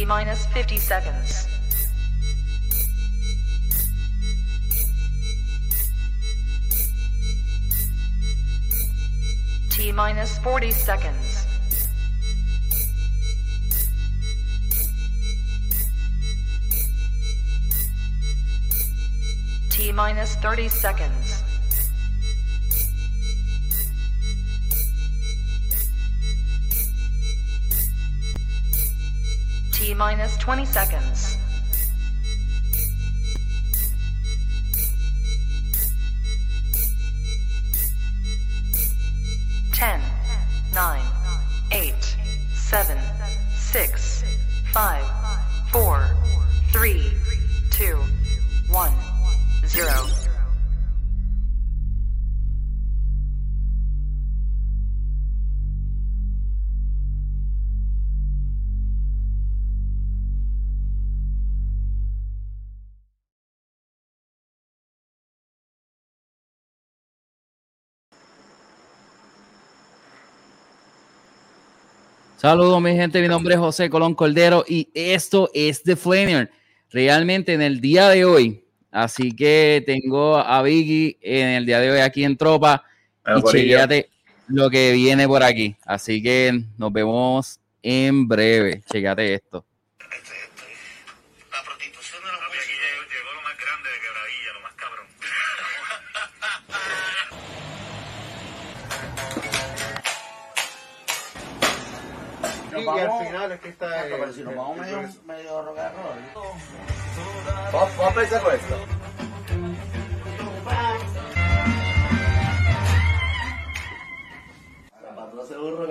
T minus 50 seconds. T minus 40 seconds. T minus 30 seconds. Minus 20 seconds. Ten, nine, eight, seven, six, five, four, three, two, one, zero. Saludos, mi gente. Mi nombre es José Colón Cordero y esto es The Flamer. Realmente en el día de hoy, así que tengo a Vicky en el día de hoy aquí en Tropa y chequeate lo que viene por aquí. Así que nos vemos en breve. Chequeate esto. Y, y al final es que está. Pero si nos vamos medio, medio rock and roll. Vamos vamos a empezar con esto.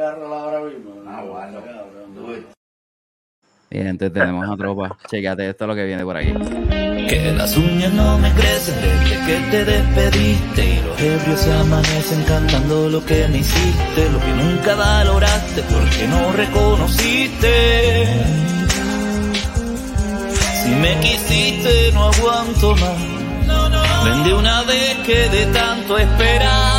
Ahora mismo. Ah, bueno. Bien, entonces tenemos a Tropa. Chequeate esto lo que viene por aquí. Que las uñas no me crecen desde que te despediste y los ebrios se amanecen cantando lo que me hiciste, lo que nunca valoraste porque no reconociste. Si me quisiste no aguanto más, ven de una vez que de tanto esperar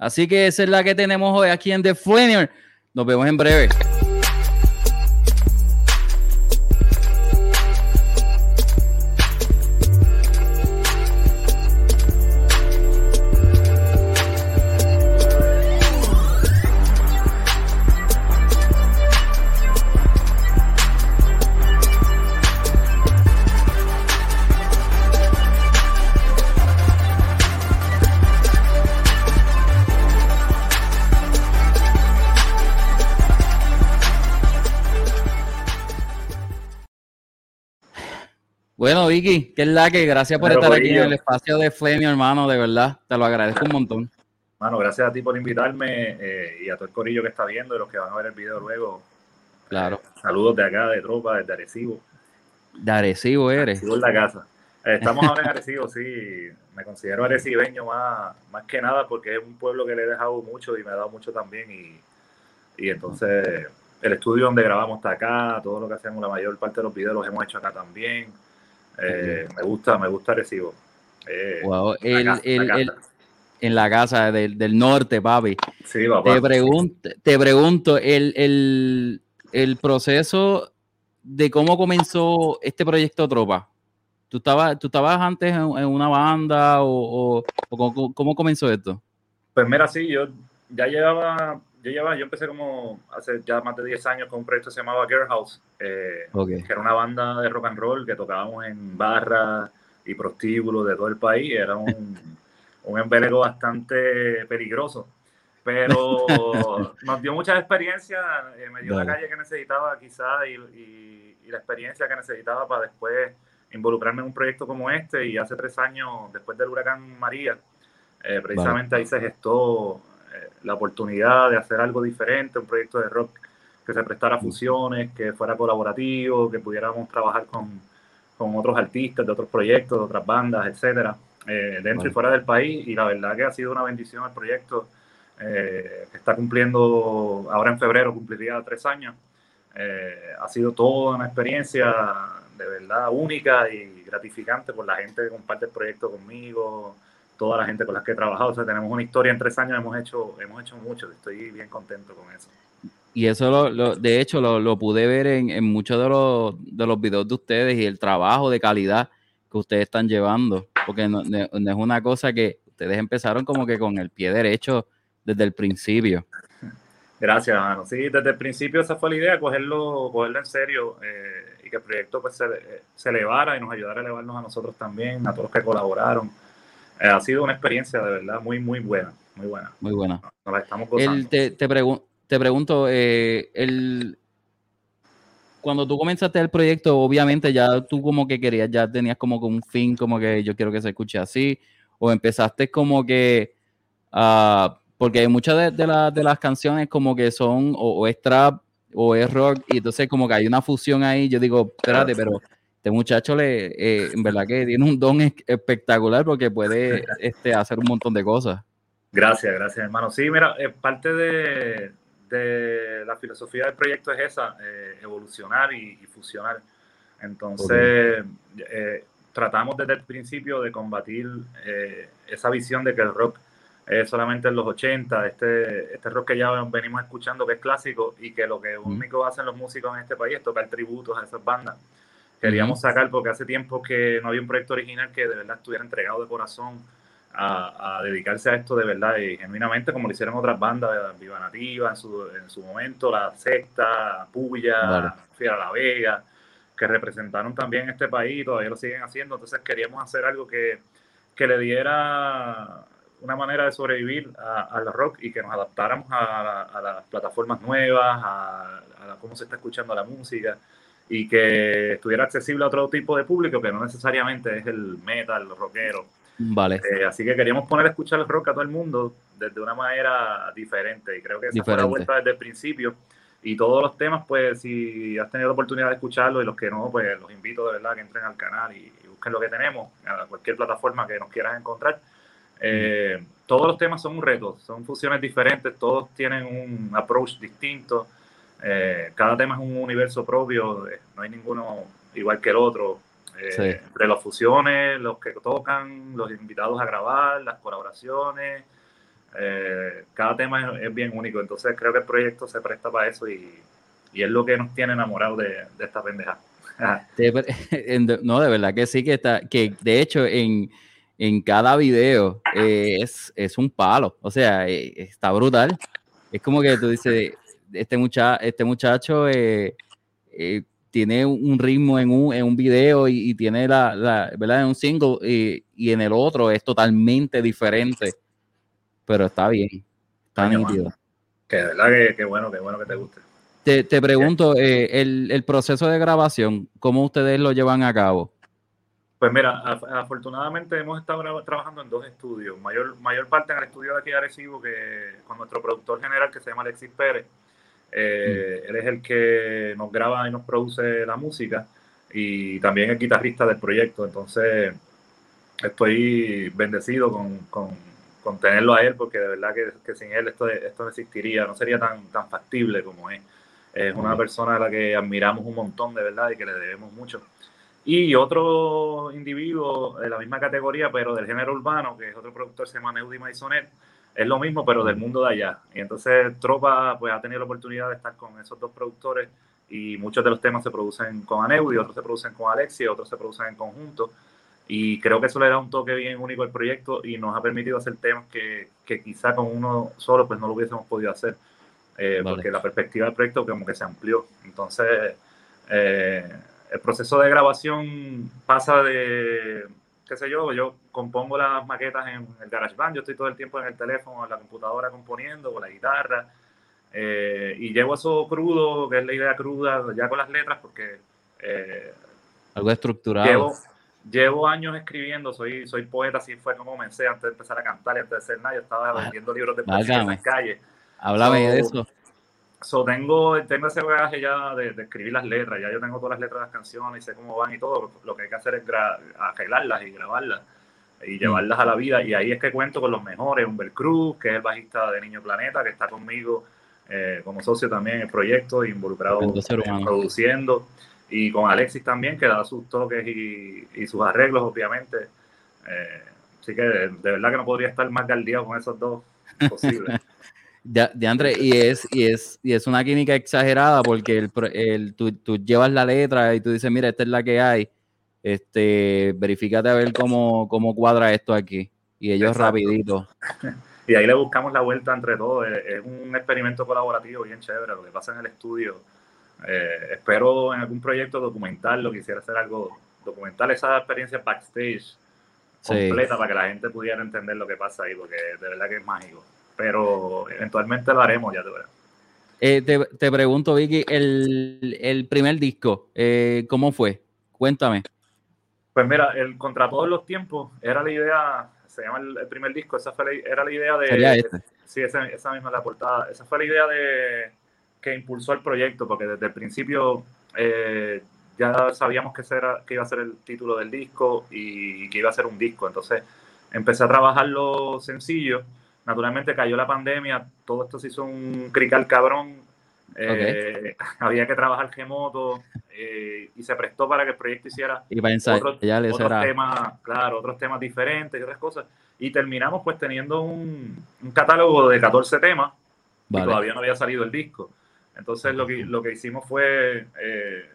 Así que esa es la que tenemos hoy aquí en The Flamer. Nos vemos en breve. Bueno, Vicky, que es la que gracias por estar aquí en el espacio de Flamer, hermano, de verdad. Te lo agradezco un montón. Mano, gracias a ti por invitarme eh, y a todo el corillo que está viendo y los que van a ver el video luego. Claro. Saludos de acá, de Tropa, desde Arecibo. De Arecibo eres. Arecibo en la casa. Eh, estamos ahora en Arecibo, sí. Me considero arecibeño más, más que nada porque es un pueblo que le he dejado mucho y me ha dado mucho también. Y, y entonces el estudio donde grabamos está acá, todo lo que hacemos, la mayor parte de los videos los hemos hecho acá también. Eh, me gusta, me gusta Arecibo. Eh, Wow, la el- casa, el- la el- casa. en la casa del, del norte, papi. Sí, papá. Te pregunto, te pregunto el, el- el proceso de cómo comenzó este proyecto Tropa. ¿Tú estabas, tú estabas antes en, en una banda o, o- o cómo, cómo comenzó esto? Pues mira, sí, yo ya llevaba, yo llevaba, yo empecé como hace ya más de 10 años con un proyecto que se llamaba Girl House, eh, que era una banda de rock and roll que tocábamos en barras y prostíbulos de todo el país. Era un, un embeleco bastante peligroso, pero nos dio mucha experiencia, eh, me dio la calle que necesitaba quizás y, y- y la experiencia que necesitaba para después involucrarme en un proyecto como este y hace tres años, después del huracán María, eh, precisamente ahí se gestó la oportunidad de hacer algo diferente, un proyecto de rock que se prestara a fusiones, que fuera colaborativo, que pudiéramos trabajar con, con otros artistas de otros proyectos, de otras bandas, etcétera, eh, dentro Vale. y fuera del país. Y la verdad que ha sido una bendición el proyecto, eh, que está cumpliendo, ahora en febrero cumpliría tres años. Eh, ha sido toda una experiencia de verdad única y gratificante por la gente que comparte el proyecto conmigo, toda la gente con la que he trabajado. O sea, tenemos una historia en tres años, hemos hecho, hemos hecho mucho, estoy bien contento con eso. Y eso, lo, lo- de hecho, lo, lo pude ver en, en muchos de los, de los videos de ustedes y el trabajo de calidad que ustedes están llevando. Porque no, no- es una cosa que ustedes empezaron como que con el pie derecho desde el principio. Gracias, hermano. Sí, desde el principio esa fue la idea, cogerlo, cogerlo en serio eh, y que el proyecto pues, se, eh, se elevara y nos ayudara a elevarnos a nosotros también, a todos los que colaboraron. Eh, ha sido una experiencia de verdad muy, muy buena, muy buena. Muy buena. Nos la estamos gozando. El, te, te, pregun- te pregunto, eh, el, cuando tú comenzaste el proyecto, obviamente ya tú como que querías, ya tenías como que un fin, como que yo quiero que se escuche así, o empezaste como que, ah, porque muchas de, de la- de las canciones como que son o, o es trap o es rock, y entonces como que hay una fusión ahí, yo digo, espérate, pero este muchacho le, eh, en verdad que tiene un don es- espectacular porque puede este, hacer un montón de cosas. Gracias, gracias, hermano. Sí, mira, eh, parte de, de la filosofía del proyecto es esa, eh, evolucionar y, y fusionar. Entonces, tratamos desde el principio de combatir esa visión de que el rock es solamente en los 80, este, este rock que ya venimos escuchando que es clásico y que lo que único hacen los músicos en este país es tocar tributos a esas bandas. Queríamos sacar porque hace tiempo que no había un proyecto original que de verdad estuviera entregado de corazón a, a dedicarse a esto de verdad y genuinamente como lo hicieron otras bandas, Viva Nativa en su, en su momento, La Secta, Puya, Vale. Fiera La Vega, que representaron también este país y todavía lo siguen haciendo. Entonces queríamos hacer algo que, que le diera una manera de sobrevivir a- al rock y que nos adaptáramos a, la- a las plataformas nuevas, a, a cómo se está escuchando la música y que estuviera accesible a otro tipo de público que no necesariamente es el metal, el rockero. Vale. Eh, así que queríamos poner a escuchar el rock a todo el mundo desde una manera diferente y creo que esa fue la vuelta desde el principio. Y todos los temas, pues si has tenido la oportunidad de escucharlo y los que no, pues los invito de verdad que entren al canal y, y busquen lo que tenemos, a cualquier plataforma que nos quieras encontrar. Eh, todos los temas son un reto, son fusiones diferentes, todos tienen un approach distinto. Eh, cada tema es un universo propio, eh, no hay ninguno igual que el otro. Eh, Sí. Entre las fusiones, los que tocan, los invitados a grabar, las colaboraciones, eh, cada tema es, es bien único. Entonces creo que el proyecto se presta para eso y, y es lo que nos tiene enamorados de, de esta pendeja. No, de verdad que sí, que está, que de hecho en, en cada video es, es un palo, o sea, está brutal. Es como que tú dices, este, mucha, este muchacho eh, eh, tiene un ritmo en un, en un video y, y tiene la, la, ¿verdad? En un single y, y en el otro es totalmente diferente, pero está bien, está Coño, nítido. Que de verdad que, que bueno, que bueno que te guste. Te, te pregunto, eh, el, el proceso de grabación, ¿cómo ustedes lo llevan a cabo? Pues mira, af- afortunadamente hemos estado trabajando en dos estudios. Mayor, mayor parte en el estudio de aquí de Arecibo, que con nuestro productor general que se llama Alexis Pérez. Eh, Él es el que nos graba y nos produce la música y también es guitarrista del proyecto. Entonces estoy bendecido con, con- con tenerlo a él porque de verdad que, que sin él esto, esto no existiría, no sería tan, tan factible como es. Es una persona a la que admiramos un montón de verdad y que le debemos mucho. Y otro individuo de la misma categoría, pero del género urbano, que es otro productor, se llama Neudi Maisonet, es lo mismo, pero del mundo de allá. Y entonces Tropa pues, ha tenido la oportunidad de estar con esos dos productores y muchos de los temas se producen con Aneudi, otros se producen con Alexia, otros se producen en conjunto. Y creo que eso le da un toque bien único al proyecto y nos ha permitido hacer temas que, que quizá con uno solo pues no lo hubiésemos podido hacer. Eh, Vale. Porque la perspectiva del proyecto como que se amplió. Entonces, eh, el proceso de grabación pasa de, qué sé yo, yo compongo las maquetas en el GarageBand, yo estoy todo el tiempo en el teléfono, en la computadora componiendo, con la guitarra, eh, y llevo eso crudo, que es la idea cruda, ya con las letras, porque eh, Algo estructurado. llevo, llevo años escribiendo, soy, soy poeta, así fue como comencé antes de empezar a cantar y antes de hacer nada, yo estaba Ah, vendiendo libros de poesía en las calles. Háblame So, de eso. So, tengo, tengo ese bagaje ya de, de escribir las letras, ya yo tengo todas las letras de las canciones y sé cómo van y todo. Lo que hay que hacer es arreglarlas y grabarlas y llevarlas a la vida. Y ahí es que cuento con los mejores. Humber Cruz, que es el bajista de Niño Planeta, que está conmigo eh, como socio también en el proyecto, involucrado produciendo. y con Alexis también, que da sus toques y, y sus arreglos, obviamente. Eh, así que de, de verdad que no podría estar más galdeado con esos dos posibles. De, de Andre, y es, y, es, y es una química exagerada porque el, el, tú, tú llevas la letra y tú dices, mira, esta es la que hay. Este, verifícate a ver cómo, cómo cuadra esto aquí. Y ellos Exacto. rapidito. Y ahí le buscamos la vuelta entre todos. Es, un experimento colaborativo bien chévere lo que pasa en el estudio. Eh, espero en algún proyecto documentarlo, quisiera hacer algo, documentar esa experiencia backstage Sí. completa para que la gente pudiera entender lo que pasa ahí, porque de verdad que es mágico. Pero eventualmente lo haremos, ya te verás. Eh, te, te pregunto, Vicky, el, el primer disco, eh, ¿cómo fue? Cuéntame. Pues mira, el Contra Todos los Tiempos era la idea, se llama el, el primer disco, esa fue la- era la idea de... Sería este. Sí, esa, esa misma la portada. Esa fue la idea de que impulsó el proyecto, porque desde el principio eh, ya sabíamos que, era, que iba a ser el título del disco y que iba a ser un disco. Entonces empecé a trabajarlo sencillo. Naturalmente cayó la pandemia, todo esto se hizo un crical cabrón. eh, Había que trabajar remoto eh, y se prestó para que el proyecto hiciera Y otros, temas, claro, otros temas diferentes y otras cosas. Y terminamos pues teniendo un, un catálogo de 14 temas y Vale. todavía no había salido el disco. Entonces lo que, lo que hicimos fue eh,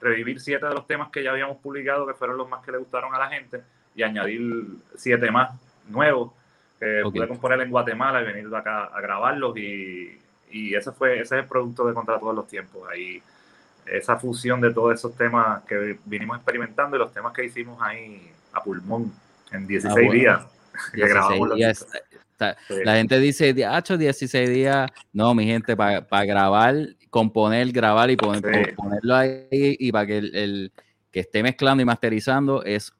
revivir siete de los temas que ya habíamos publicado, que fueron los más que le gustaron a la gente, y añadir siete más nuevos que Ok. pude componer en Guatemala y venir acá a grabarlos y, y ese fue ese es el producto de Contra Todos los Tiempos. Ahí esa fusión de todos esos temas que vinimos experimentando y los temas que hicimos ahí a pulmón en 16 bueno. días. que 16 grabamos días. Está- Sí. La gente dice, "Diacho, 16 días. No, mi gente, para grabar, componer, grabar y poner, Sí. ponerlo ahí y para que el, el- que esté mezclando y masterizando es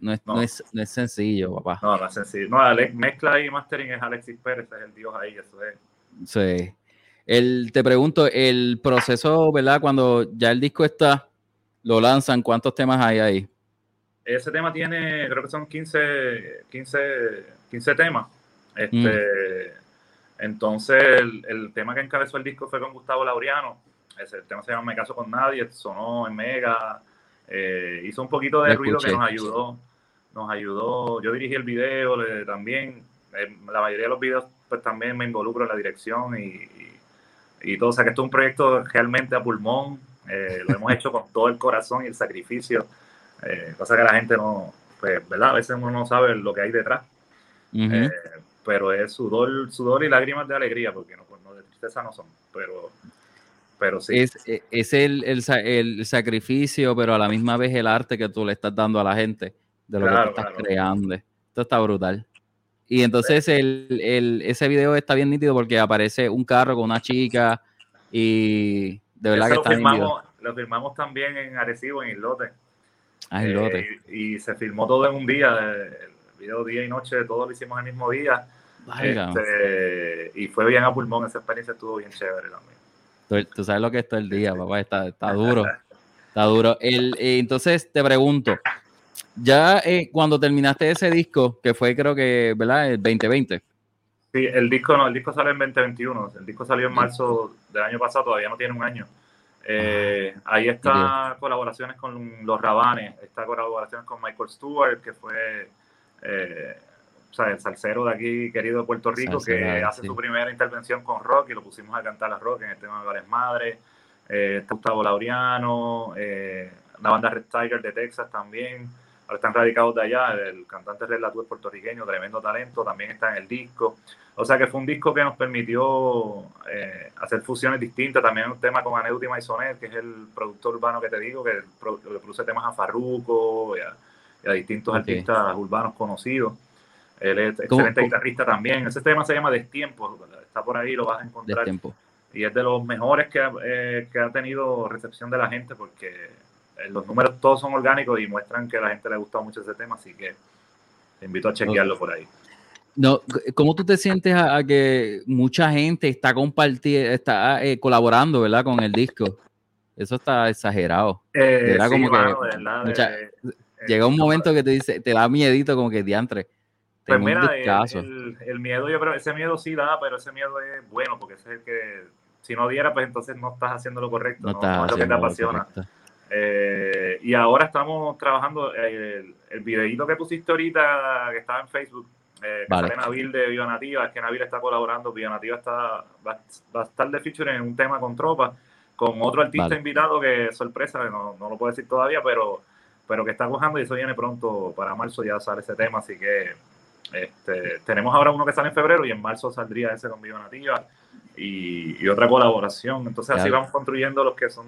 no es, no. No. es, no es sencillo, papá. No, no es sencillo. No, Alex- mezcla y mastering es Alexis Pérez, es el dios ahí, eso es. Sí. El, te pregunto, el proceso, ¿verdad? Cuando ya el disco está, lo lanzan, ¿cuántos temas hay ahí? Ese tema tiene, creo que son 15, 15, 15 temas. Este, Entonces, el, el tema que encabezó el disco fue con Gustavo Laureano. Ese, el tema se llama Me caso con nadie, sonó en Mega. Eh, hizo un poquito de ruido que nos ayudó. Nos ayudó. Yo dirigí el video le- también. eh, la mayoría de los videos, pues también me involucro en la dirección y, y, y todo. O sea, que esto es un proyecto realmente a pulmón. eh, lo hemos hecho con todo el corazón y el sacrificio. Cosa que la gente no, pues, ¿verdad? A veces uno no sabe lo que hay detrás. Pero es sudor, sudor y lágrimas de alegría, porque no, no de tristeza no son. Pero, pero sí. es, e- es el, el el sacrificio, pero a la misma vez el arte que tú le estás dando a la gente de lo Claro, que tú estás claro. creando. Esto está brutal. Y entonces el, el- ese video está bien nítido porque aparece un carro con una chica y de verdad Ese que lo está nítido. firmamos, lo firmamos también en Arecibo, en Islote. Ah, el Eh, y, y se filmó todo en un día. eh, El video día y noche, todo lo hicimos el mismo día. Este, y fue bien a pulmón, esa experiencia estuvo bien chévere también. Tú, tú sabes lo que es todo el día, papá. Está, está duro. Está duro. El, eh, entonces te pregunto, ya eh, cuando terminaste ese disco, que fue creo que, ¿verdad? El 2020. Sí, el disco no, el disco salió en 2021. El disco salió en marzo del año pasado, todavía no tiene un año. Eh, ahí está colaboraciones con los Rabanes, está colaboraciones con Michael Stewart, que fue eh, sea, el salsero de aquí, querido de Puerto Rico, que hace sí. su primera intervención con rock y lo pusimos a cantar a rock en el tema de Vales Madre. Eh, está Gustavo Laureano, eh, la banda Red Tiger de Texas también. Ahora están radicados de allá, el cantante Red Latour es puertorriqueño, tremendo talento, también está en el disco. O sea que fue un disco que nos permitió eh, hacer fusiones distintas. También un tema con Aneuti Maisonet, que es el productor urbano que te digo, que le produce temas a Farruko y a, y a distintos artistas urbanos conocidos. Él es ¿Cómo- excelente cómo- guitarrista también. Ese tema se llama Destiempo, está por ahí, lo vas a encontrar. tiempo. Y es de los mejores que, ha- eh, que ha tenido recepción de la gente porque eh, los números todos son orgánicos y muestran que a la gente le ha gustado mucho ese tema, así que te invito a chequearlo por ahí. No, ¿Cómo tú te sientes a, a que mucha gente está compartiendo, está eh, colaborando, ¿verdad? Con el disco. Eso está exagerado. Eh, sí, como que mano, verdad, mucha- eh, eh, Llega un momento que te dice, te da miedito como que diantre. Pues Tengo mira, el, discazo. el- el miedo, yo creo, ese miedo sí da, pero ese miedo es bueno, porque ese es el que, si no diera, pues entonces no estás haciendo lo correcto, no no, estás no es lo que te apasiona. Eh, y ahora estamos trabajando eh, el, el videíto que pusiste ahorita, que estaba en Facebook, eh, que Vale. sale Nabil de Viva Nativa, es que Nabil está colaborando, Viva Nativa está, va, va a estar de feature en un tema con tropa, con otro artista Vale. invitado que sorpresa, no, no lo puedo decir todavía, pero, pero que está cojando y eso viene pronto para marzo, ya sale ese tema, así que este, tenemos ahora uno que sale en febrero y en marzo saldría ese con Viva Nativa y, y otra colaboración, entonces así vamos construyendo los que son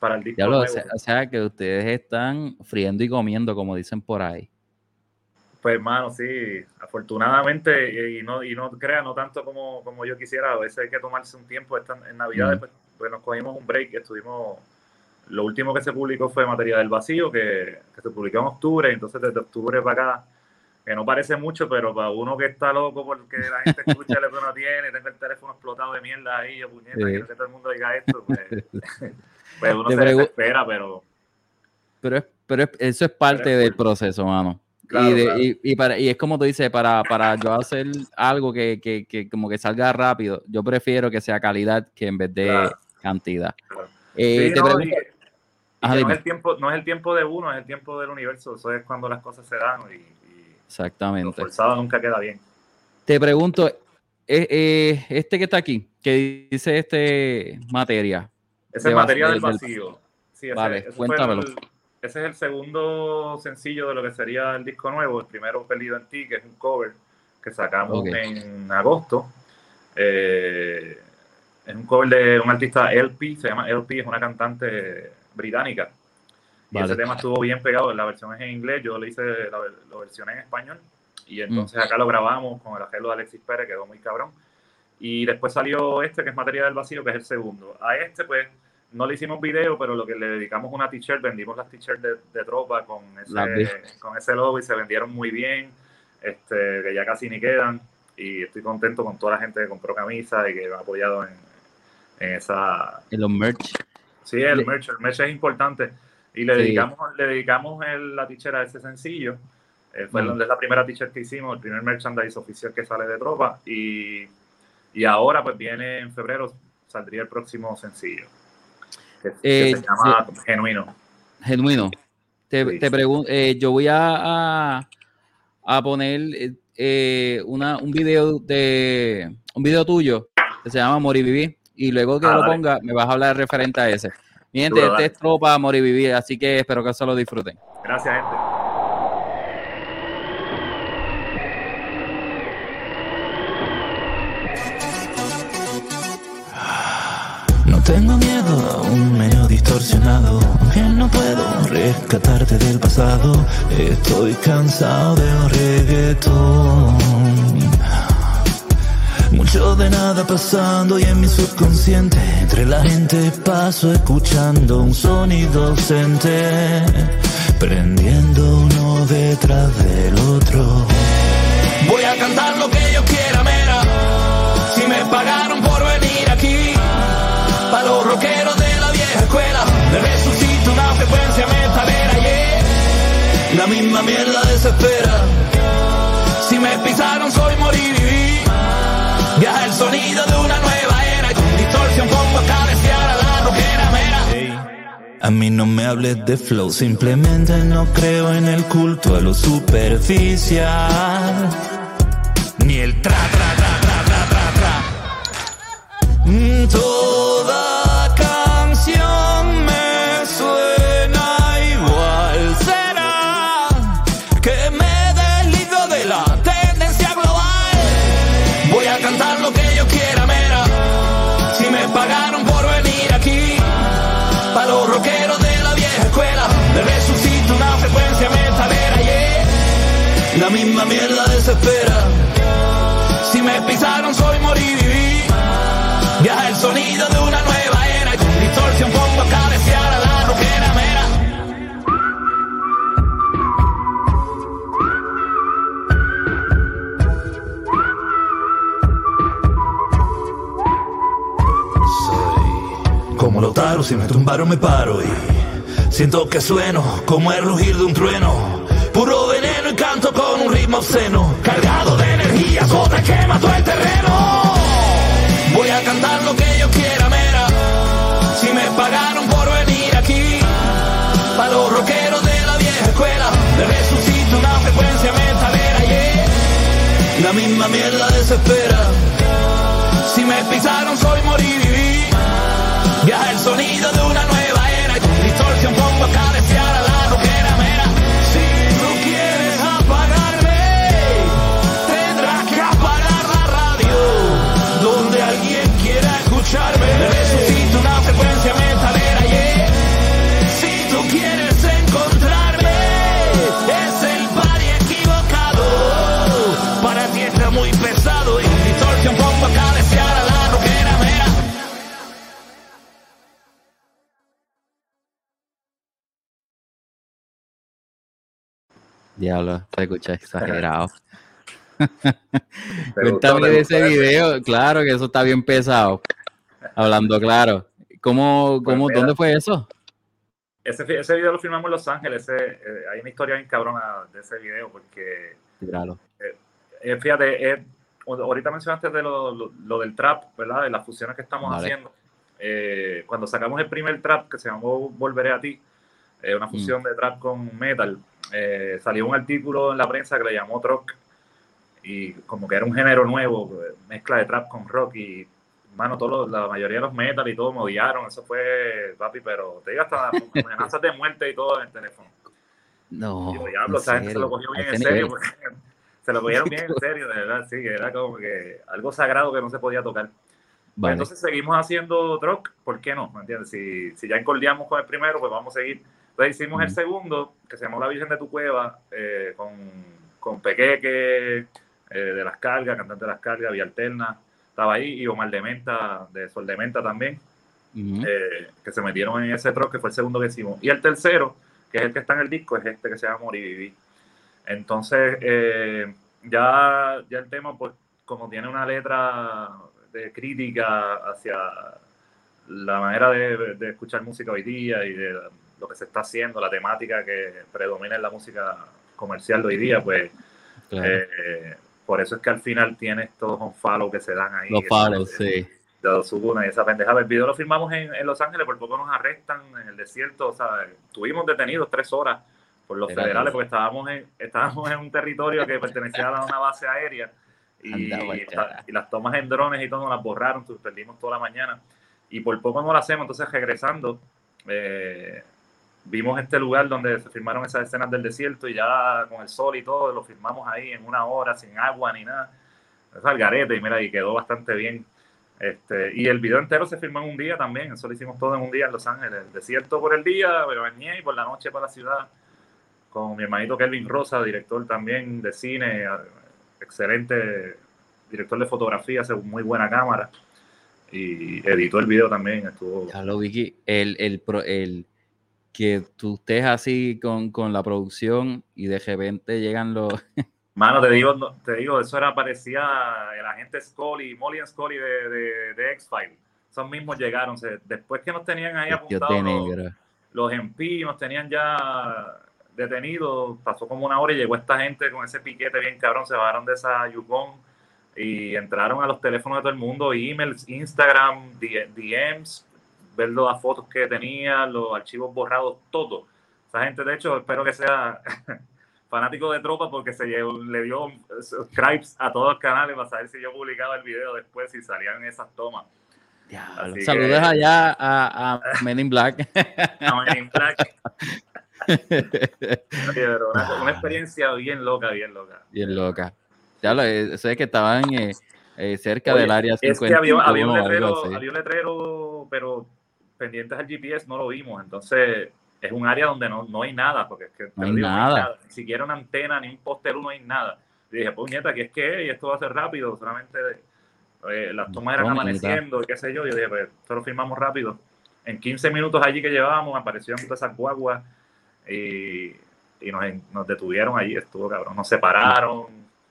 para el disco Ya lo, o sea, o sea, que ustedes están friendo y comiendo, como dicen por ahí. Pues hermano, sí, afortunadamente, y no, y no crea, no tanto como, como yo quisiera, a veces hay que tomarse un tiempo, esta- en Navidad Mm. pues, pues nos cogimos un break, estuvimos, lo último que se publicó fue Materia del Vacío, que, que se publicó en octubre, entonces desde octubre para acá, que no parece mucho, pero para uno que está loco porque la gente escucha lo que uno tiene, tengo el teléfono explotado de mierda ahí, yo puñeta, Sí. quiero que todo el mundo diga esto, pues, pues uno Te se desespera, pero... Pero, es, pero es- eso es parte es del cool. proceso, mano. Claro, y, de- claro. y, y para, y es como tú dices, para, para yo hacer algo que, que, que como que salga rápido, yo prefiero que sea calidad que en vez de Claro. cantidad. Claro. Eh, Sí, te no, pregunto- y- y Ajá, que no, dime. es el tiempo, no es el tiempo de uno, es el tiempo del universo. Eso es cuando las cosas se dan y, y lo Exactamente. forzado nunca queda bien. Te pregunto, eh, eh, este que está aquí, que dice este materia, Esa De es materia del del- vacío. Sí, ese, Vale, ese cuéntamelo. el- ese es el segundo sencillo de lo que sería el disco nuevo. El primero, Perdido en ti, que es un cover que sacamos en agosto. Eh, es un cover de un artista LP, se llama LP, es una cantante británica. Y Vale. ese tema estuvo bien pegado, la versión es en inglés, yo le hice la, versión en español. Y entonces Mm. acá lo grabamos con el arreglo de Alexis Pérez, quedó muy cabrón. Y después salió este, que es Materia del Vacío, que es el segundo. A este, pues, no le hicimos video, pero lo que le dedicamos una t-shirt, vendimos las t-shirts de, de tropa con ese, con ese logo y se vendieron muy bien, este, que ya casi ni quedan. Y estoy contento con toda la gente que compró camisas y que me ha apoyado en, en esa, en los merch. Sí, el merch, el merch es importante. Y le Sí. dedicamos, le dedicamos el- la t-shirt a ese sencillo. Eh, fue Mm. donde es la primera t-shirt que hicimos, el primer merchandise oficial que sale de tropa. Y, y ahora, pues viene en febrero, saldría el próximo sencillo. Que, que Eh, se llama Genuino. Genuino. Te, Sí. te pregunto, eh, yo voy a, a, a poner una, un video de un video tuyo que se llama Morivivir y luego que Ah, lo dale. ponga me vas a hablar referente a ese. Mi gente, Duro, este es tropa Morivivir, así que espero que se lo disfruten. Gracias, gente. No tengo miedo, aún medio distorsionado, aunque no puedo rescatarte del pasado. Estoy cansado del reggaetón. Mucho de nada pasando y en mi subconsciente entre la gente paso escuchando un sonido ausente, prendiendo uno detrás del otro. Voy a cantar lo que yo quiera, mera. Si me pagaron por venir aquí, para los rockeros de la vieja escuela, me resucito una frecuencia metalera, yeah. La misma mierda desespera. Si me pisaron, soy morir y vivir. Viaja el sonido de una nueva era y con distorsión pongo a cabecear a la rockera mera. A mí no me hables de flow, simplemente no creo en el culto a lo superficial. Ni el tra tra tra tra tra tra tra. Mm, mierda desespera. Si me pisaron, soy morir y vivir. Viaja el sonido de una nueva era y con distorsión pongo a cabecear a la rockera mera. Soy como los taros, si me tumbaron me paro y siento que sueno como el rugir de un trueno. Puro veneno y canto con ritmo obsceno, cargado de energía, otra que mató el terreno. Voy a cantar lo que yo quiera, mera. Si me pagaron por venir aquí, para los rockeros de la vieja escuela, me resucito una frecuencia metalera, yeah. La misma mierda desespera. Si me pisaron, soy morir y vivir. Viaja el sonido de una nueva era y con distorsión pongo a cada Diablo, se escucha exagerado. ¿Te Cuéntame? ¿Te de ese video. Claro que eso está bien pesado. Hablando claro. ¿Cómo, Pues cómo, dónde fue eso? Ese, video lo filmamos en Los Ángeles. ese, eh, hay una historia bien cabrona de ese video porque Tíralo. Eh, fíjate, eh, ahorita mencionaste de lo, lo- lo del trap, ¿verdad? De las fusiones que estamos Vale. haciendo. Eh, cuando sacamos el primer trap que se llamó Volveré a ti, eh, una fusión de trap con metal, eh, salió un artículo en la prensa que le llamó Troc y como que era un género nuevo, eh, mezcla de trap con rock y mano, todo lo- la mayoría de los metal y todo me odiaron, eso fue, papi, pero te digo hasta amenazas de muerte y todo en el teléfono. No. Digo, diablo, esa gente se lo cogió bien en serio. porque se lo cogieron bien en serio, de verdad, sí, que era como que algo sagrado que no se podía tocar. Pues Vale. entonces seguimos haciendo rock, ¿por qué no? ¿Me entiendes? Si, si ya encordiamos con el primero, pues vamos a seguir. Entonces hicimos el segundo, que se llamó La Virgen de tu Cueva, eh, con, con Pequeque, eh, de Las Cargas, cantante de Las Cargas, Vía Alterna, estaba ahí, y Omar de Menta, de Sol de Menta también eh, que se metieron en ese troc, que fue el segundo que hicimos. Y el tercero, que es el que está en el disco, es este que se llama Vivir. Entonces, eh, ya, ya el tema, pues, como tiene una letra de crítica hacia la manera de, de escuchar música hoy día y de lo que se está haciendo, la temática que predomina en la música comercial de hoy día, pues Claro. eh, por eso es que al final tiene estos on follow que se dan ahí. Los follows, sí. de Ozuna y esa pendejada. El video lo filmamos en, en Los Ángeles, por poco nos arrestan en el desierto. O sea, estuvimos detenidos tres horas por los Era federales eso. porque estábamos en, estábamos en un territorio que pertenecía a una base aérea y, carajo. y las tomas en drones y todo nos las borraron, perdimos toda la mañana y por poco no lo hacemos. Entonces, regresando, eh, vimos este lugar donde se filmaron esas escenas del desierto y ya con el sol y todo, lo filmamos ahí en una hora, sin agua ni nada. Es al garete y mira, y quedó bastante bien. Este, y el video entero se filmó en un día también, eso lo hicimos todo en un día en Los Ángeles. El desierto por el día, me bañé y por la noche para la ciudad. Con mi hermanito Kelvin Rosa, director también de cine, excelente director de fotografía, hace muy buena cámara. Y editó el video también, estuvo... Ya lo Vicky, el, el, el que tú estés así con, con la producción y de repente llegan los... Mano, te digo, te digo, eso era, parecía el agente Scully, Molly and Scully de, de, de X-Files. Esos mismos llegaron. se- después que nos tenían ahí apuntados los, los MP, nos tenían ya detenidos. Pasó como una hora y llegó esta gente con ese piquete bien cabrón. Se bajaron de esa Yukon y entraron a los teléfonos de todo el mundo, emails, Instagram, DMs, ver las fotos que tenía, los archivos borrados, todo. Esa gente, de hecho, espero que sea fanático de tropa porque se llevó- le dio subscribes a todos los canales para saber si yo publicaba el video después si salían esas tomas. Diablo. Saludos que- allá a, a Men in Black. No, Men in Black. Pero una, una experiencia bien loca, bien loca. Bien loca. Ya lo sé que estaban eh, eh, cerca Oye, del área Es 50. que había, había un letrero, había un letrero, pero pendientes al GPS no lo vimos. Entonces, es un área donde no, no hay nada, porque es que te No hay digo, nada. Ni siquiera una antena, ni un poste luz, no hay nada. Y dije, pues nieta, ¿qué es que es? Y esto va a ser rápido, solamente eh, las tomas eran amaneciendo, y qué sé yo. Yo dije, pues esto lo filmamos rápido. En 15 minutos allí que llevábamos, aparecieron todas esas guaguas y, y nos, nos detuvieron allí, estuvo cabrón. Nos separaron.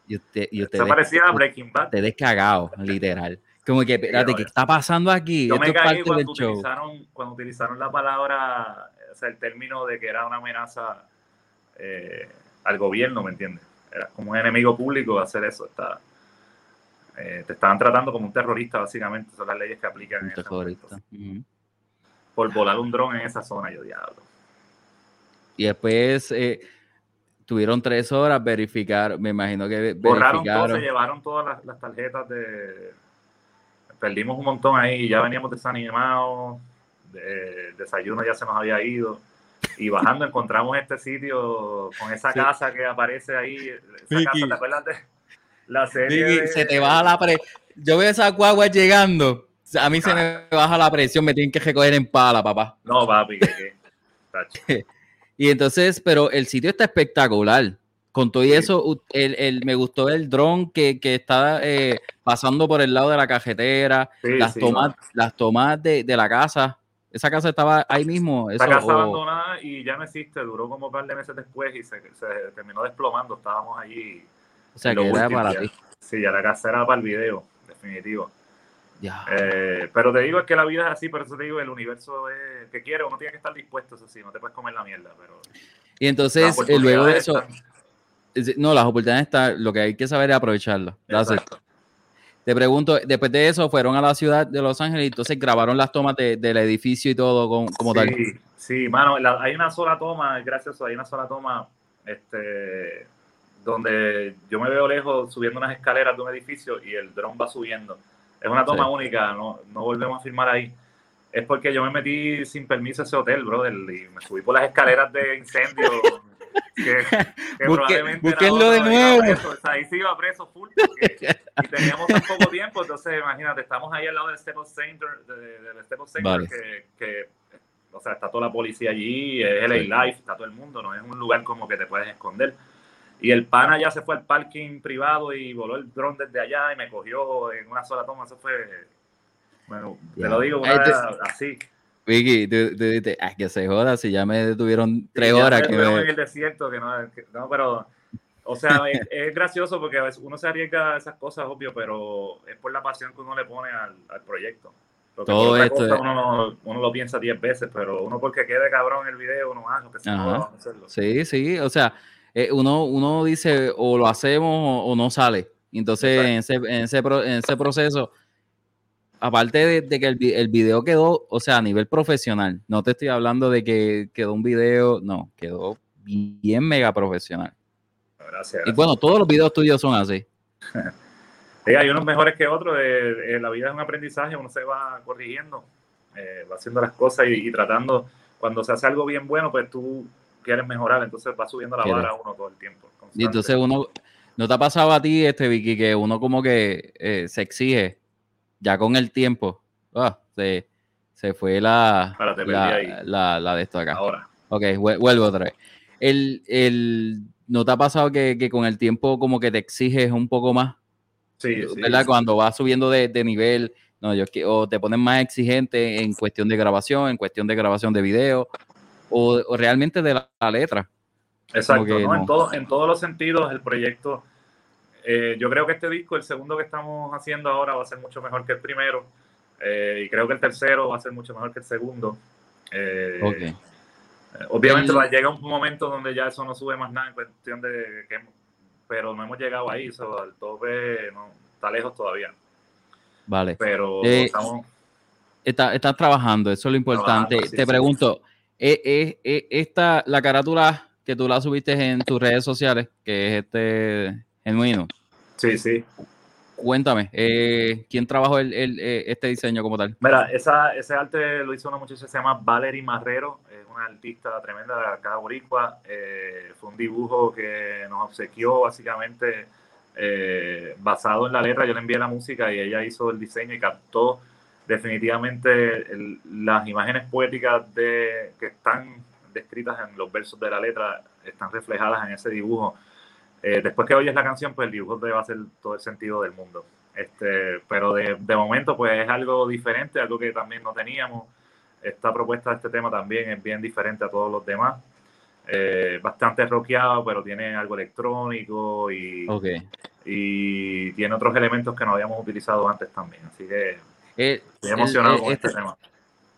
Y, usted, y Se ustedes, parecía a Breaking Bad. ustedes cagados, literal. Como que, espérate, ¿qué está pasando aquí? Yo Esto me es caí parte del cuando show. utilizaron, cuando utilizaron la palabra, o sea, el término de que era una amenaza eh, al gobierno, ¿me entiendes? Era como un enemigo público hacer eso. Está, eh, te estaban tratando como un terrorista, básicamente. Son las leyes que aplican Un terrorista. Por volar un dron en esa zona, yo diablo. Y después, eh, tuvieron tres horas, verificar, me imagino que Borraron todo, se llevaron todas las, las tarjetas de... Perdimos un montón ahí, ya veníamos desanimados, de- desayuno ya se nos había ido. Y bajando encontramos este sitio con esa Sí. casa que aparece ahí. Esa Vicky. casa, ¿te acuerdas de la serie? Vicky, de- se te baja la presión. Yo veo esa guagua llegando. A mí se me baja la presión, me tienen que recoger en pala, papá. No, papi, que, que-. Y entonces, pero el sitio está espectacular. Con todo y eso, el, el- me gustó el dron que, que está eh, pasando por el lado de la cajetera, Sí, las sí, tomas, no. las tomas de, de la casa. Esa casa estaba ahí mismo. Esa casa o- abandonada y ya no existe, duró como un par de meses después y se, se terminó desplomando. Estábamos allí. o sea, que era para ti. Sí, ya la casa era para el video, definitivo. Ya. Eh, pero te digo es que la vida es así, por eso te digo, el universo es que quiere, uno tiene que estar dispuesto, eso sí, no te puedes comer la mierda, pero Y entonces, eh, luego de eso, están. No, las oportunidades están, lo que hay que saber es aprovecharlas. Te pregunto, después de eso, fueron a la ciudad de Los Ángeles y entonces grabaron las tomas de- del edificio y todo con- como tal. Sí, sí, mano, la- hay una sola toma, es gracioso, hay una sola toma este, donde yo me veo lejos subiendo unas escaleras de un edificio y el dron va subiendo. Es una toma Sí. única, no, no volvemos a filmar ahí. Es porque yo me metí sin permiso a ese hotel, brother, y me subí por las escaleras de incendio. Que, que Busque- probablemente era búsquenlo de nuevo. preso, o sea, ahí sí iba preso full porque- y teníamos tan poco tiempo, entonces imagínate, estamos ahí al lado del Staples Center, de- de- del Staples Center, Vale. que, que, o sea, está toda la policía allí, es LA Sí. Life, está todo el mundo, no es un lugar como que te puedes esconder. Y el pana ya se fue al parking privado y voló el dron desde allá y me cogió en una sola toma, eso fue, bueno, te Ya. lo digo, una, te- así. Vicky, tú, tú dices, "Ay, que se joda, si ya me detuvieron tres ya horas. Que me- en el desierto, que no, que- no, pero, o sea, es, es gracioso porque a veces uno se arriesga a esas cosas, obvio, pero es por la pasión que uno le pone al, al proyecto. Porque Todo esto es- uno, no- uno lo piensa 10 veces, pero uno porque quede cabrón el video, uno, ah, lo que se joda, hacerlo. Sí, sí, o sea, eh, uno, uno dice o lo hacemos o, o no sale. Entonces, en ese, en, ese, en ese proceso, aparte de, de que el, el video quedó, o sea, a nivel profesional, no te estoy hablando de que quedó un video, no, quedó bien mega profesional. Gracias. Y bueno, todos los videos tuyos son así. Sí, hay unos mejores que otros. eh, eh, la vida es un aprendizaje, uno se va corrigiendo, eh, va haciendo las cosas y, y tratando. Cuando se hace algo bien bueno, pues tú quieres mejorar, entonces va subiendo la vara uno todo el tiempo. Y entonces uno, ¿no te ha pasado a ti, este Vicky, que uno como que se exige ya con el tiempo? Ah, se, se fue la, perdí la, la, la de esto acá. Ahora. Ok, vuel- vuelvo otra vez. El, el, ¿No te ha pasado que, que con el tiempo como que te exiges un poco más? Sí, sí. ¿Verdad? Cuando vas subiendo de, de nivel, no, yo, o te pones más exigente en cuestión de grabación, en cuestión de grabación de video, o, o realmente de la, la letra. Exacto, ¿no? En, todo- en todos los sentidos el proyecto, eh, yo creo que este disco, el segundo que estamos haciendo ahora va a ser mucho mejor que el primero eh, y creo que el tercero va a ser mucho mejor que el segundo. Eh, eh, Obviamente El- llega un momento donde ya eso no sube más nada en cuestión de que, pero no hemos llegado ahí, eso, el tope no, está lejos todavía, Vale. pero estamos, Está- estás trabajando, eso es lo importante. Trabajando, sí, Te sí. pregunto, ¿eh, eh, eh, esta, la carátula que tú la subiste en tus redes sociales, que es este genuino, sí, sí. cuéntame, eh, ¿quién trabajó el, el, eh, este diseño como tal? Mira, esa, ese arte lo hizo una muchacha que se llama Valerie Marrero, es una artista tremenda de de Boricua. Eh, fue un dibujo que nos obsequió básicamente eh, basado en la letra. Yo le envié la música y ella hizo el diseño y captó definitivamente el- las imágenes poéticas de, que están descritas en los versos de la letra, están reflejadas en ese dibujo. Eh, después que oyes la canción, pues el dibujo te va a hacer todo el sentido del mundo. Este, pero de, de momento, pues es algo diferente, algo que también no teníamos. Esta propuesta de este tema también es bien diferente a todos los demás. Eh, bastante rockeado, pero tiene algo electrónico y, y tiene otros elementos que no habíamos utilizado antes también. Así que Eh, estoy emocionado con este, este- tema.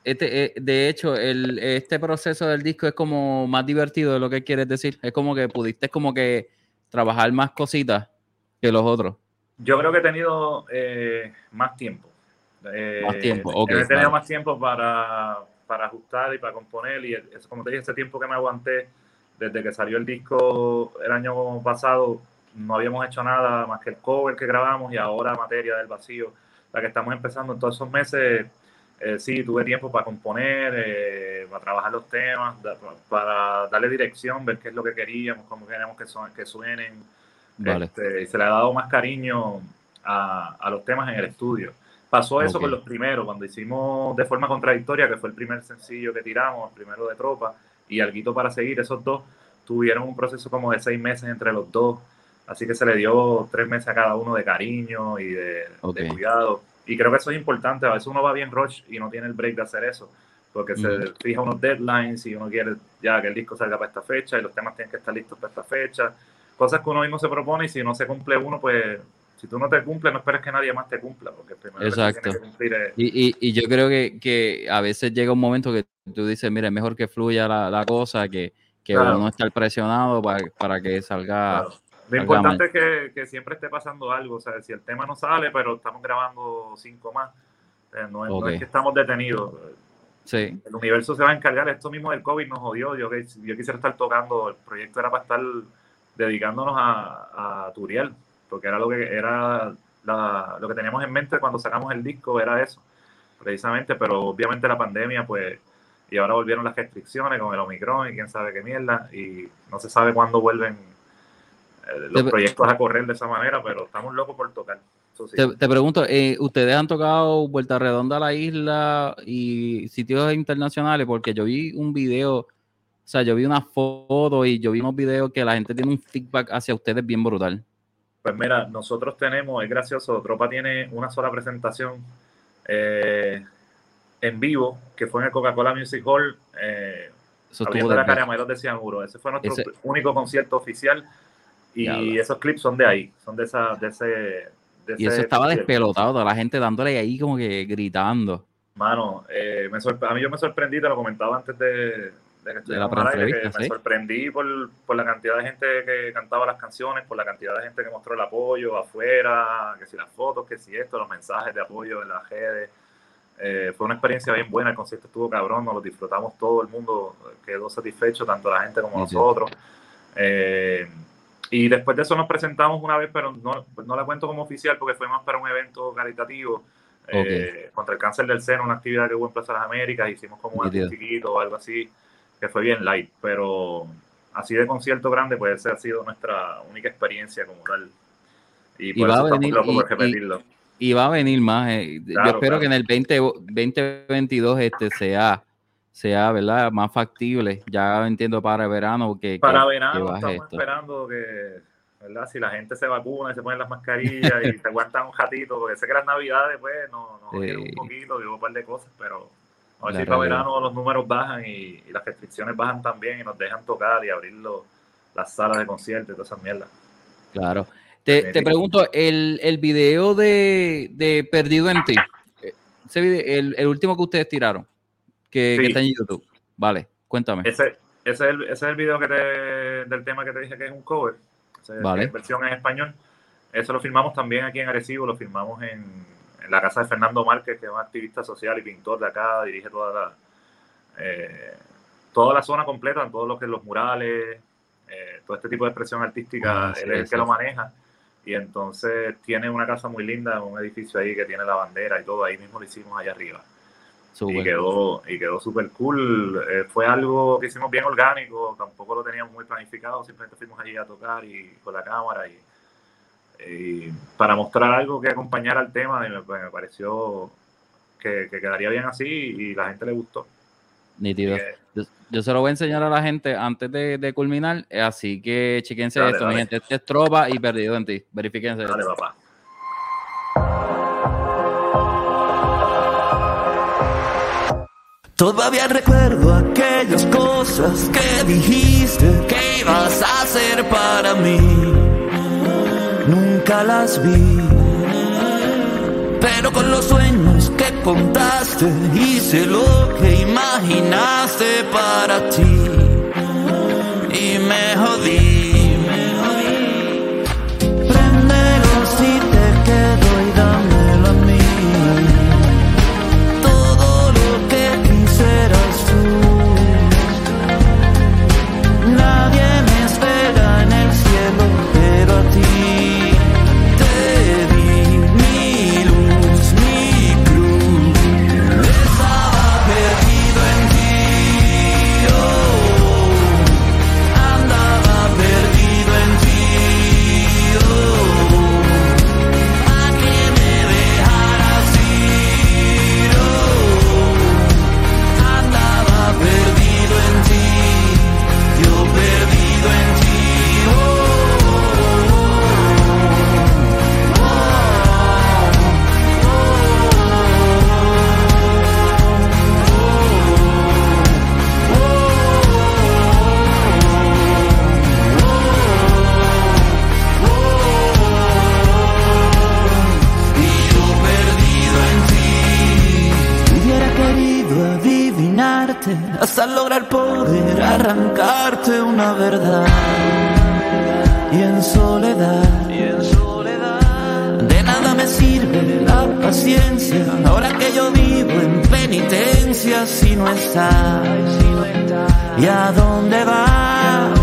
este, de hecho, el, este proceso del disco es como más divertido de lo que quieres decir. Es como que pudiste como que trabajar más cositas que los otros. Yo creo que he tenido eh, más tiempo. Eh, Más tiempo, ok, He tenido vale. más tiempo para, para ajustar y para componer. Y es, como te dije, ese tiempo que me aguanté desde que salió el disco el año pasado, no habíamos hecho nada más que el cover que grabamos y ahora Materia del Vacío, la que estamos empezando en todos esos meses. Eh, sí, tuve tiempo para componer, eh, para trabajar los temas, da- para darle dirección, ver qué es lo que queríamos, cómo queremos que, son, que suenen. Vale. Este, y se le ha dado más cariño a, a los temas en el estudio. Pasó eso con los primeros, cuando hicimos De forma contradictoria, que fue el primer sencillo que tiramos, el primero de Tropa, y Alguito para seguir, esos dos tuvieron un proceso como de seis meses entre los dos, así que se le dio tres meses a cada uno de cariño y de, de cuidado. Y creo que eso es importante, a veces uno va bien rush y no tiene el break de hacer eso, porque se fija unos deadlines y uno quiere ya que el disco salga para esta fecha y los temas tienen que estar listos para esta fecha, cosas que uno mismo se propone y si no se cumple uno, pues si tú no te cumples, no esperes que nadie más te cumpla, porque primero que Exacto. tienes que cumplir es- Y, y, y yo creo que, que a veces llega un momento que tú dices, mira, es mejor que fluya la, la cosa, que, que Claro. uno estar presionado para, para que salga. Claro. Lo importante es que, que siempre esté pasando algo, o sea, si el tema no sale, pero estamos grabando cinco más, eh, no, es- no Ok. es que estamos detenidos. Sí, El universo se va a encargar, esto mismo del COVID nos jodió, yo, yo quisiera estar tocando, el proyecto era para estar dedicándonos a, a Turiel, porque era lo que era la- lo que teníamos en mente cuando sacamos el disco, era eso, precisamente, pero obviamente la pandemia, pues, y ahora volvieron las restricciones con el Omicron y quién sabe qué mierda, y no se sabe cuándo vuelven los Te- proyectos a correr de esa manera, pero estamos locos por tocar. Sí. te, te pregunto, eh, ¿ustedes han tocado Vuelta Redonda a la isla y sitios internacionales? Porque yo vi un video, o sea, yo vi una foto y yo vi unos videos que la gente tiene un feedback hacia ustedes bien brutal. Pues mira, nosotros tenemos, es gracioso, Tropa tiene una sola presentación eh, en vivo, que fue en el Coca-Cola Music Hall, eh, Eso abriendo la Caramelos de Cianuro. Ese fue nuestro Ese- único concierto oficial y Diablo. esos clips son de ahí, son de, esa, de ese... de Y ese eso estaba despelotado, toda la gente dándole ahí como que gritando. Mano, eh, me a mí yo me sorprendí, te lo comentaba antes de, de al aire, que preentrevista, me sí. sorprendí por, por la cantidad de gente que cantaba las canciones, por la cantidad de gente que mostró el apoyo afuera, que si las fotos, que si esto, los mensajes de apoyo en las redes. Eh, fue una experiencia bien buena, el concierto estuvo cabrón, nos lo disfrutamos todo el mundo, quedó satisfecho, tanto la gente como Sí, sí. nosotros. Eh, y después de eso nos presentamos una vez, pero no, no la cuento como oficial porque fue más para un evento caritativo eh, contra el cáncer del seno, una actividad que hubo en Plaza de las Américas, hicimos como un chiquito o algo así, que fue bien light, pero así de concierto grande, pues esa ha sido nuestra única experiencia como tal. Y Y por va eso a venir- locos por y- repetirlo. Y va a venir más. eh. Yo Claro, espero claro. que en el 20, 2022 este sea, sea ¿verdad? más factible. Ya entiendo para verano que, Para que verano estamos esto. esperando que, ¿verdad? Si la gente se vacuna y se ponen las mascarillas y se aguantan un ratito, porque sé que las navidades, pues, nos, nos jodieron Sí. un poquito, digo un par de cosas, pero a ver La si para realidad. verano los números bajan y, y las restricciones bajan también y nos dejan tocar y abrir los- las salas de conciertos y todas esas mierdas. Claro. Te, te pregunto, el, el video de, de Perdido en ti, eh, ese video- el, el último que ustedes tiraron, que, está en YouTube. Vale, cuéntame. Ese, ese, es el, ese es el video que te, del tema que te dije que es un cover, ese- Vale. es versión en español. Eso lo filmamos también aquí en Arecibo, lo filmamos en, en la casa de Fernando Márquez, que es un activista social y pintor de acá, dirige toda la, eh, toda la zona completa, todo lo que los murales, eh, todo este tipo de expresión artística, Ah, sí, él es el sí, que lo maneja. Y entonces tiene una casa muy linda, un edificio ahí que tiene la bandera y todo, ahí mismo lo hicimos allá arriba y quedó y quedó súper cool. Eh, fue algo que hicimos bien orgánico, tampoco lo teníamos muy planificado, simplemente fuimos allí a tocar y con la cámara y, y para mostrar algo que acompañara al tema y me, me pareció que, que quedaría bien así y la gente le gustó. Nítido. Yo, yo se lo voy a enseñar a la gente antes de, de culminar, eh, así que chequense Dale, esto, mi gente. Este es Tropa y Perdido en ti. Verifíquense. dale, esto. papá. Todavía recuerdo aquellas cosas que dijiste que ibas a hacer para mí. Nunca las vi. Pero con los sueños que contaste hice lo que imaginaste para ti. Y me jodí, hasta lograr poder arrancarte una verdad. Y en soledad, y en soledad, de nada me sirve la paciencia. Ahora que yo vivo en penitencia, si no estás, ¿y a dónde vas?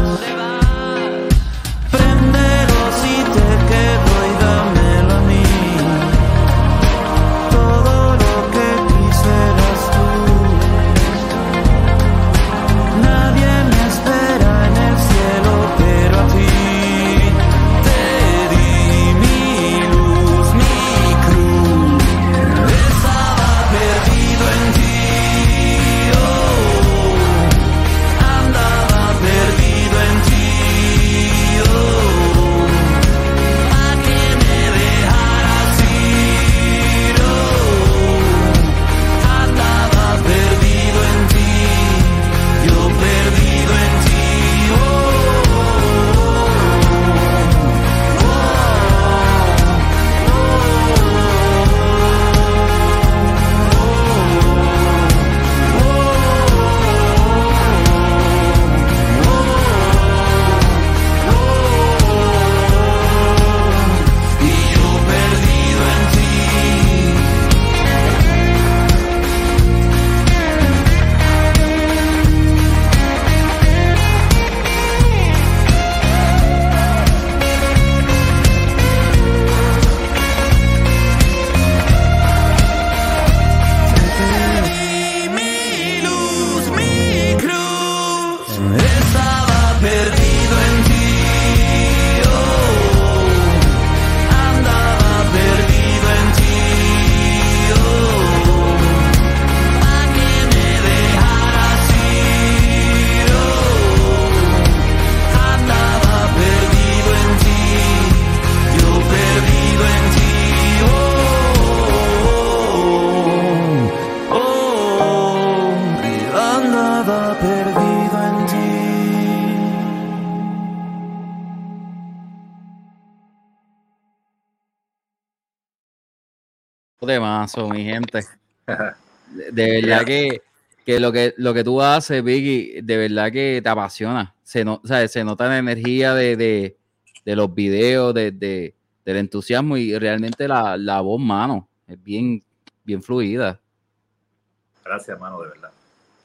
De mazo, mi gente. De, verdad que, que lo que lo que tú haces, Vicky, de verdad que te apasiona. Se, no, o sea, se nota la energía de, de, de los videos, de, de- del entusiasmo y realmente la, la voz, mano, es bien, bien fluida. Gracias, hermano, de verdad.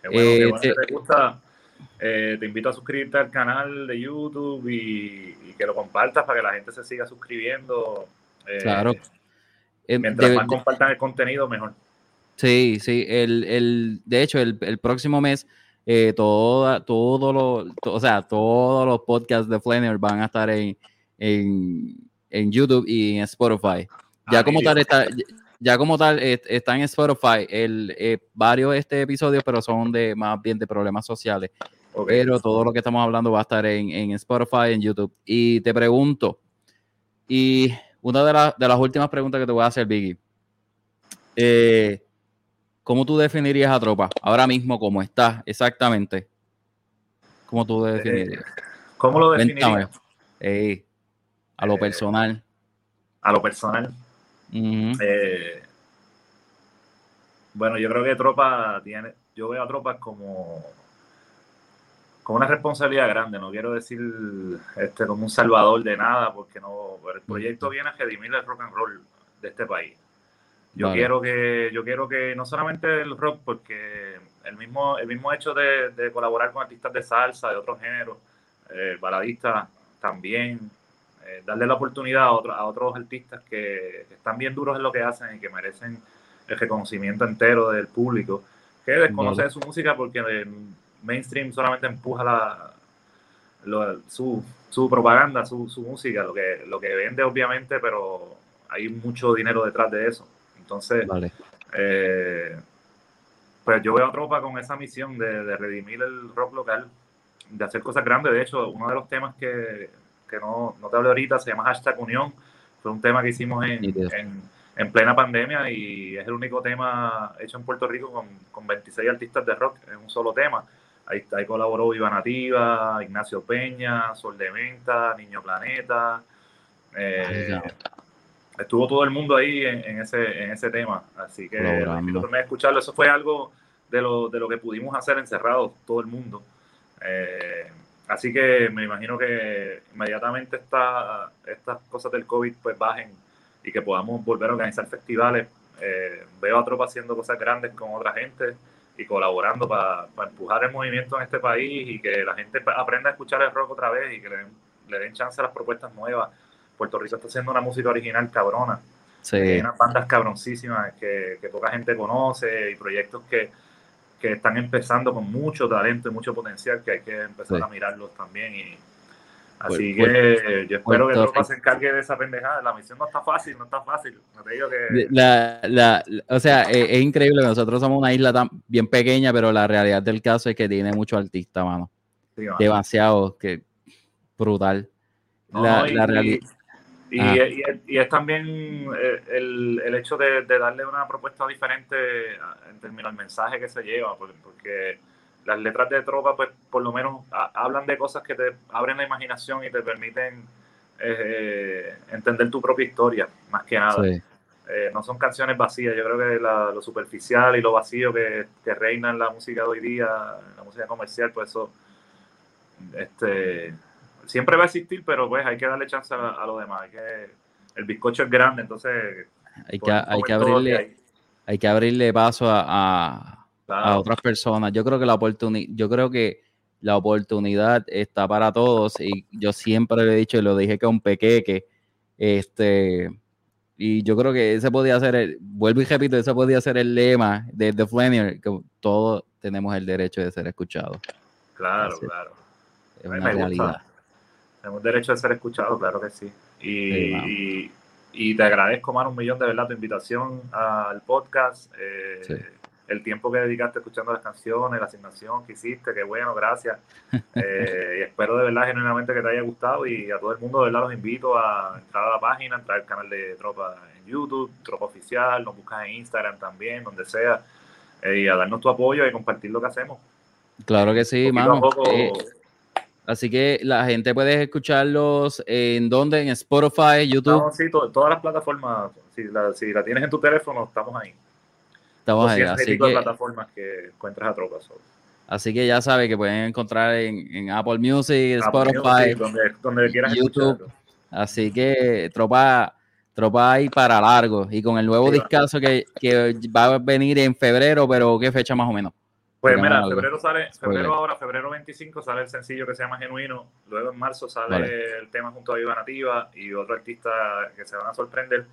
Qué bueno, Eh, qué bueno te- que te gusta. Eh, te invito a suscribirte al canal de YouTube y, y que lo compartas para que la gente se siga suscribiendo. Eh, Claro. Eh, Mientras de- más compartan el contenido, mejor. Sí, sí. El, el, de hecho, el, el próximo mes, eh, todo lo, to- o sea, todos los podcasts de Flanner van a estar en, en, en YouTube y en Spotify. Ya Ah, como tal está, ya como tal eh, está en Spotify el, eh, varios este episodios, pero son de más bien de problemas sociales. Pero todo lo que estamos hablando va a estar en, en Spotify, en YouTube. Y te pregunto, y una de, las de las últimas preguntas que te voy a hacer, Vicky, eh, ¿cómo tú definirías a Tropa? Ahora mismo, ¿cómo está exactamente? ¿Cómo tú definirías? ¿Cómo lo definirías? A lo Eh, personal. A lo personal. Eh, bueno, yo creo que Tropa tiene, yo veo a Tropas como, como una responsabilidad grande, no quiero decir este, como un salvador de nada, porque no, el proyecto viene a redimir el rock and roll de este país. Yo Vale. quiero que, yo quiero que no solamente el rock, porque el mismo, el mismo hecho de, de colaborar con artistas de salsa, de otros géneros, eh, baladistas también, eh, darle la oportunidad a, otro- a otros artistas que, que están bien duros en lo que hacen y que merecen el reconocimiento entero del público, que desconoce Vale. su música porque mainstream solamente empuja la, lo- su, su propaganda, su, su música, lo que, lo que vende obviamente, pero hay mucho dinero detrás de eso. Entonces, Vale. eh, pues yo veo a Tropa con esa misión de, de redimir el rock local, de hacer cosas grandes. De hecho, uno de los temas que, que no, no te hablé ahorita se llama Hashtag Unión. Fue un tema que hicimos en, en, en plena pandemia y es el único tema hecho en Puerto Rico con, con 26 artistas de rock en un solo tema. Ahí, ahí colaboró Viva Nativa, Ignacio Peña, Sol de Menta, Niño Planeta. eh, estuvo todo el mundo ahí en, en ese, en ese tema. Así que invito también a escucharlo. Eso fue algo de lo, de lo que pudimos hacer encerrados todo el mundo. Eh, así que me imagino que inmediatamente esta, estas cosas del COVID pues bajen y que podamos volver a organizar festivales. Eh, veo a Tropa haciendo cosas grandes con otra gente y colaborando para, para empujar el movimiento en este país y que la gente aprenda a escuchar el rock otra vez y que le den, le den chance a las propuestas nuevas. Puerto Rico está haciendo una música original cabrona. Sí. Hay unas bandas cabroncísimas que, que poca gente conoce y proyectos que, que están empezando con mucho talento y mucho potencial que hay que empezar Sí. a mirarlos también. Y, así que yo espero que Tropa se encargue de esa pendejada. La misión no está fácil, no está fácil. No te digo que. La, la, la- o sea, es, es increíble. Nosotros somos una isla tan bien pequeña, pero la realidad del caso es que tiene muchos artistas, mano. Sí, mano. Demasiado, que brutal. No, la, y- la reali- Y, Ajá. y- y es también eh, el, el hecho de, de darle una propuesta diferente en términos del mensaje que se lleva, por- porque las letras de tropa, pues por lo menos ha- hablan de cosas que te abren la imaginación y te permiten eh, entender tu propia historia, más que nada. sí. Eh, no son canciones vacías, yo creo que la- lo superficial y lo vacío que, que reina en la música de hoy día, en la música comercial, pues eso este, siempre va a existir, pero pues hay que darle chance a, a lo demás. Hay que, el bizcocho es grande, entonces Hay que, hay que abrirle, hay. hay que abrirle paso a, a- Claro. a otras personas. Yo creo que la oportunidad, yo creo que la oportunidad está para todos y yo siempre lo he dicho y lo dije con Pequeque, este, y yo creo que ese podía ser, el, vuelvo y repito, ese podía ser el lema de The Flanier, que todos tenemos el derecho de ser escuchados. Claro, Así. claro. Es una gusta. realidad. Tenemos derecho a ser escuchados, claro que sí. Y, Sí, mano. y, y te agradezco, más un millón de verdad tu invitación al podcast. eh, Sí. El tiempo que dedicaste escuchando las canciones, la asignación que hiciste, qué bueno, gracias. Eh, y espero de verdad genuinamente que te haya gustado y a todo el mundo de verdad los invito a entrar a la página, entrar al canal de Tropa en YouTube, Tropa Oficial, nos buscas en Instagram también, donde sea, eh, y a darnos tu apoyo y compartir lo que hacemos. Claro que sí, mano. poco, Eh, así que la gente puede escucharlos en donde, en Spotify, YouTube. estamos, sí, to- todas las plataformas, si la, si la tienes en tu teléfono, estamos ahí. Estamos ahí, 200 y así que, plataformas que encuentras a Tropa. so. así que ya sabe que pueden encontrar en, en Apple Music, Apple Spotify. Music, donde, donde quieras YouTube. escucharlo. Así que tropa, tropa ahí para largo. Y con el nuevo Sí, discazo que, que va a venir en febrero, pero ¿qué fecha más o menos? Pues mira, febrero sale, febrero ahora, febrero 25 sale el sencillo que se llama Genuino, luego en marzo sale Vale. el tema junto a Viva Nativa y otro artista que se van a sorprender.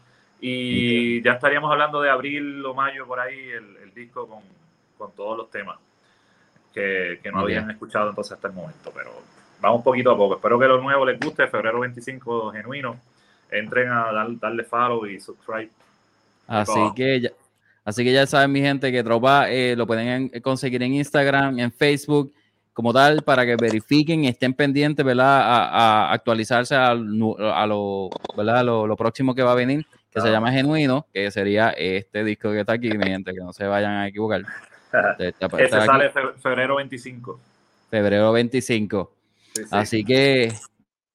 Y ya estaríamos hablando de abril o mayo por ahí el, el disco con, con todos los temas que, que no Muy habían bien. escuchado entonces hasta el momento. Pero vamos poquito a poco. Espero que lo nuevo les guste. Febrero 25 Genuino. Entren a dar- darle follow y subscribe. Así que ya, así que ya saben, mi gente, que Tropa eh, lo pueden en- conseguir en Instagram, en Facebook, como tal, para que verifiquen y estén pendientes, ¿verdad? A, a actualizarse al nu- a, lo, ¿verdad? A lo, lo próximo que va a venir, que se Claro. llama Genuino, que sería este disco que está aquí, mi gente, que no se vayan a equivocar. Este- este Ese aquí, sale fe- febrero 25. febrero 25. Sí, sí. Así que,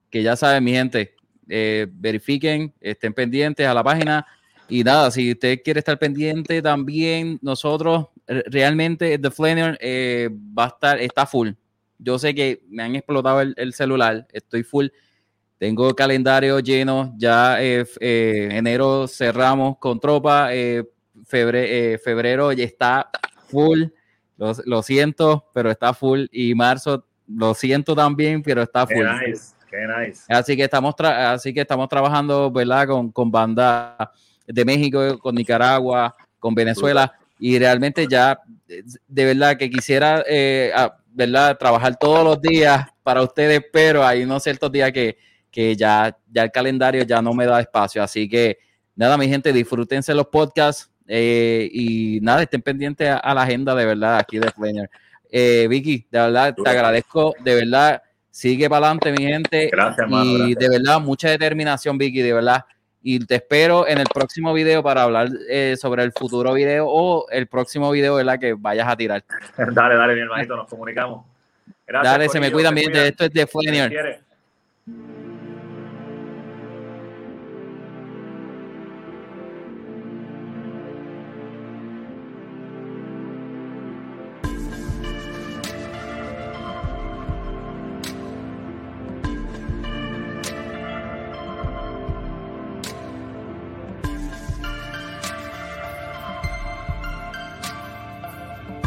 que ya saben, mi gente, eh, verifiquen, estén pendientes a la página. Y nada, si usted quiere estar pendiente también, nosotros realmente The Flanner eh, va a estar, está full. Yo sé que me han explotado el, el celular, estoy full. Tengo calendario lleno, ya eh, eh, enero cerramos con tropa, eh, febre- eh, febrero ya está full, lo, lo siento, pero está full. Y marzo lo siento también, pero está Qué full. nice, qué nice. Así que estamos, así que estamos trabajando, ¿verdad? Con, con bandas de México, con Nicaragua, con Venezuela. Y realmente ya, de- verdad que quisiera, eh, a- ¿verdad? Trabajar todos los días para ustedes, pero hay unos ciertos días que, que ya, ya el calendario ya no me da espacio. Así que nada, mi gente, disfrútense los podcasts eh, y nada, estén pendientes a, a la agenda de verdad aquí de Flaner. Eh, Vicky, de verdad, te agradezco, de verdad, sigue para adelante, mi gente. Gracias, hermano, Y gracias. de verdad, mucha determinación, Vicky, de verdad. Y te espero en el próximo video para hablar eh, sobre el futuro video o el próximo video, ¿verdad? Que vayas a tirar. Dale, dale, mi hermanito, nos comunicamos. Gracias, Dale, se me Corillo, cuidan, se mi gente. cuidan. Esto es de quiere.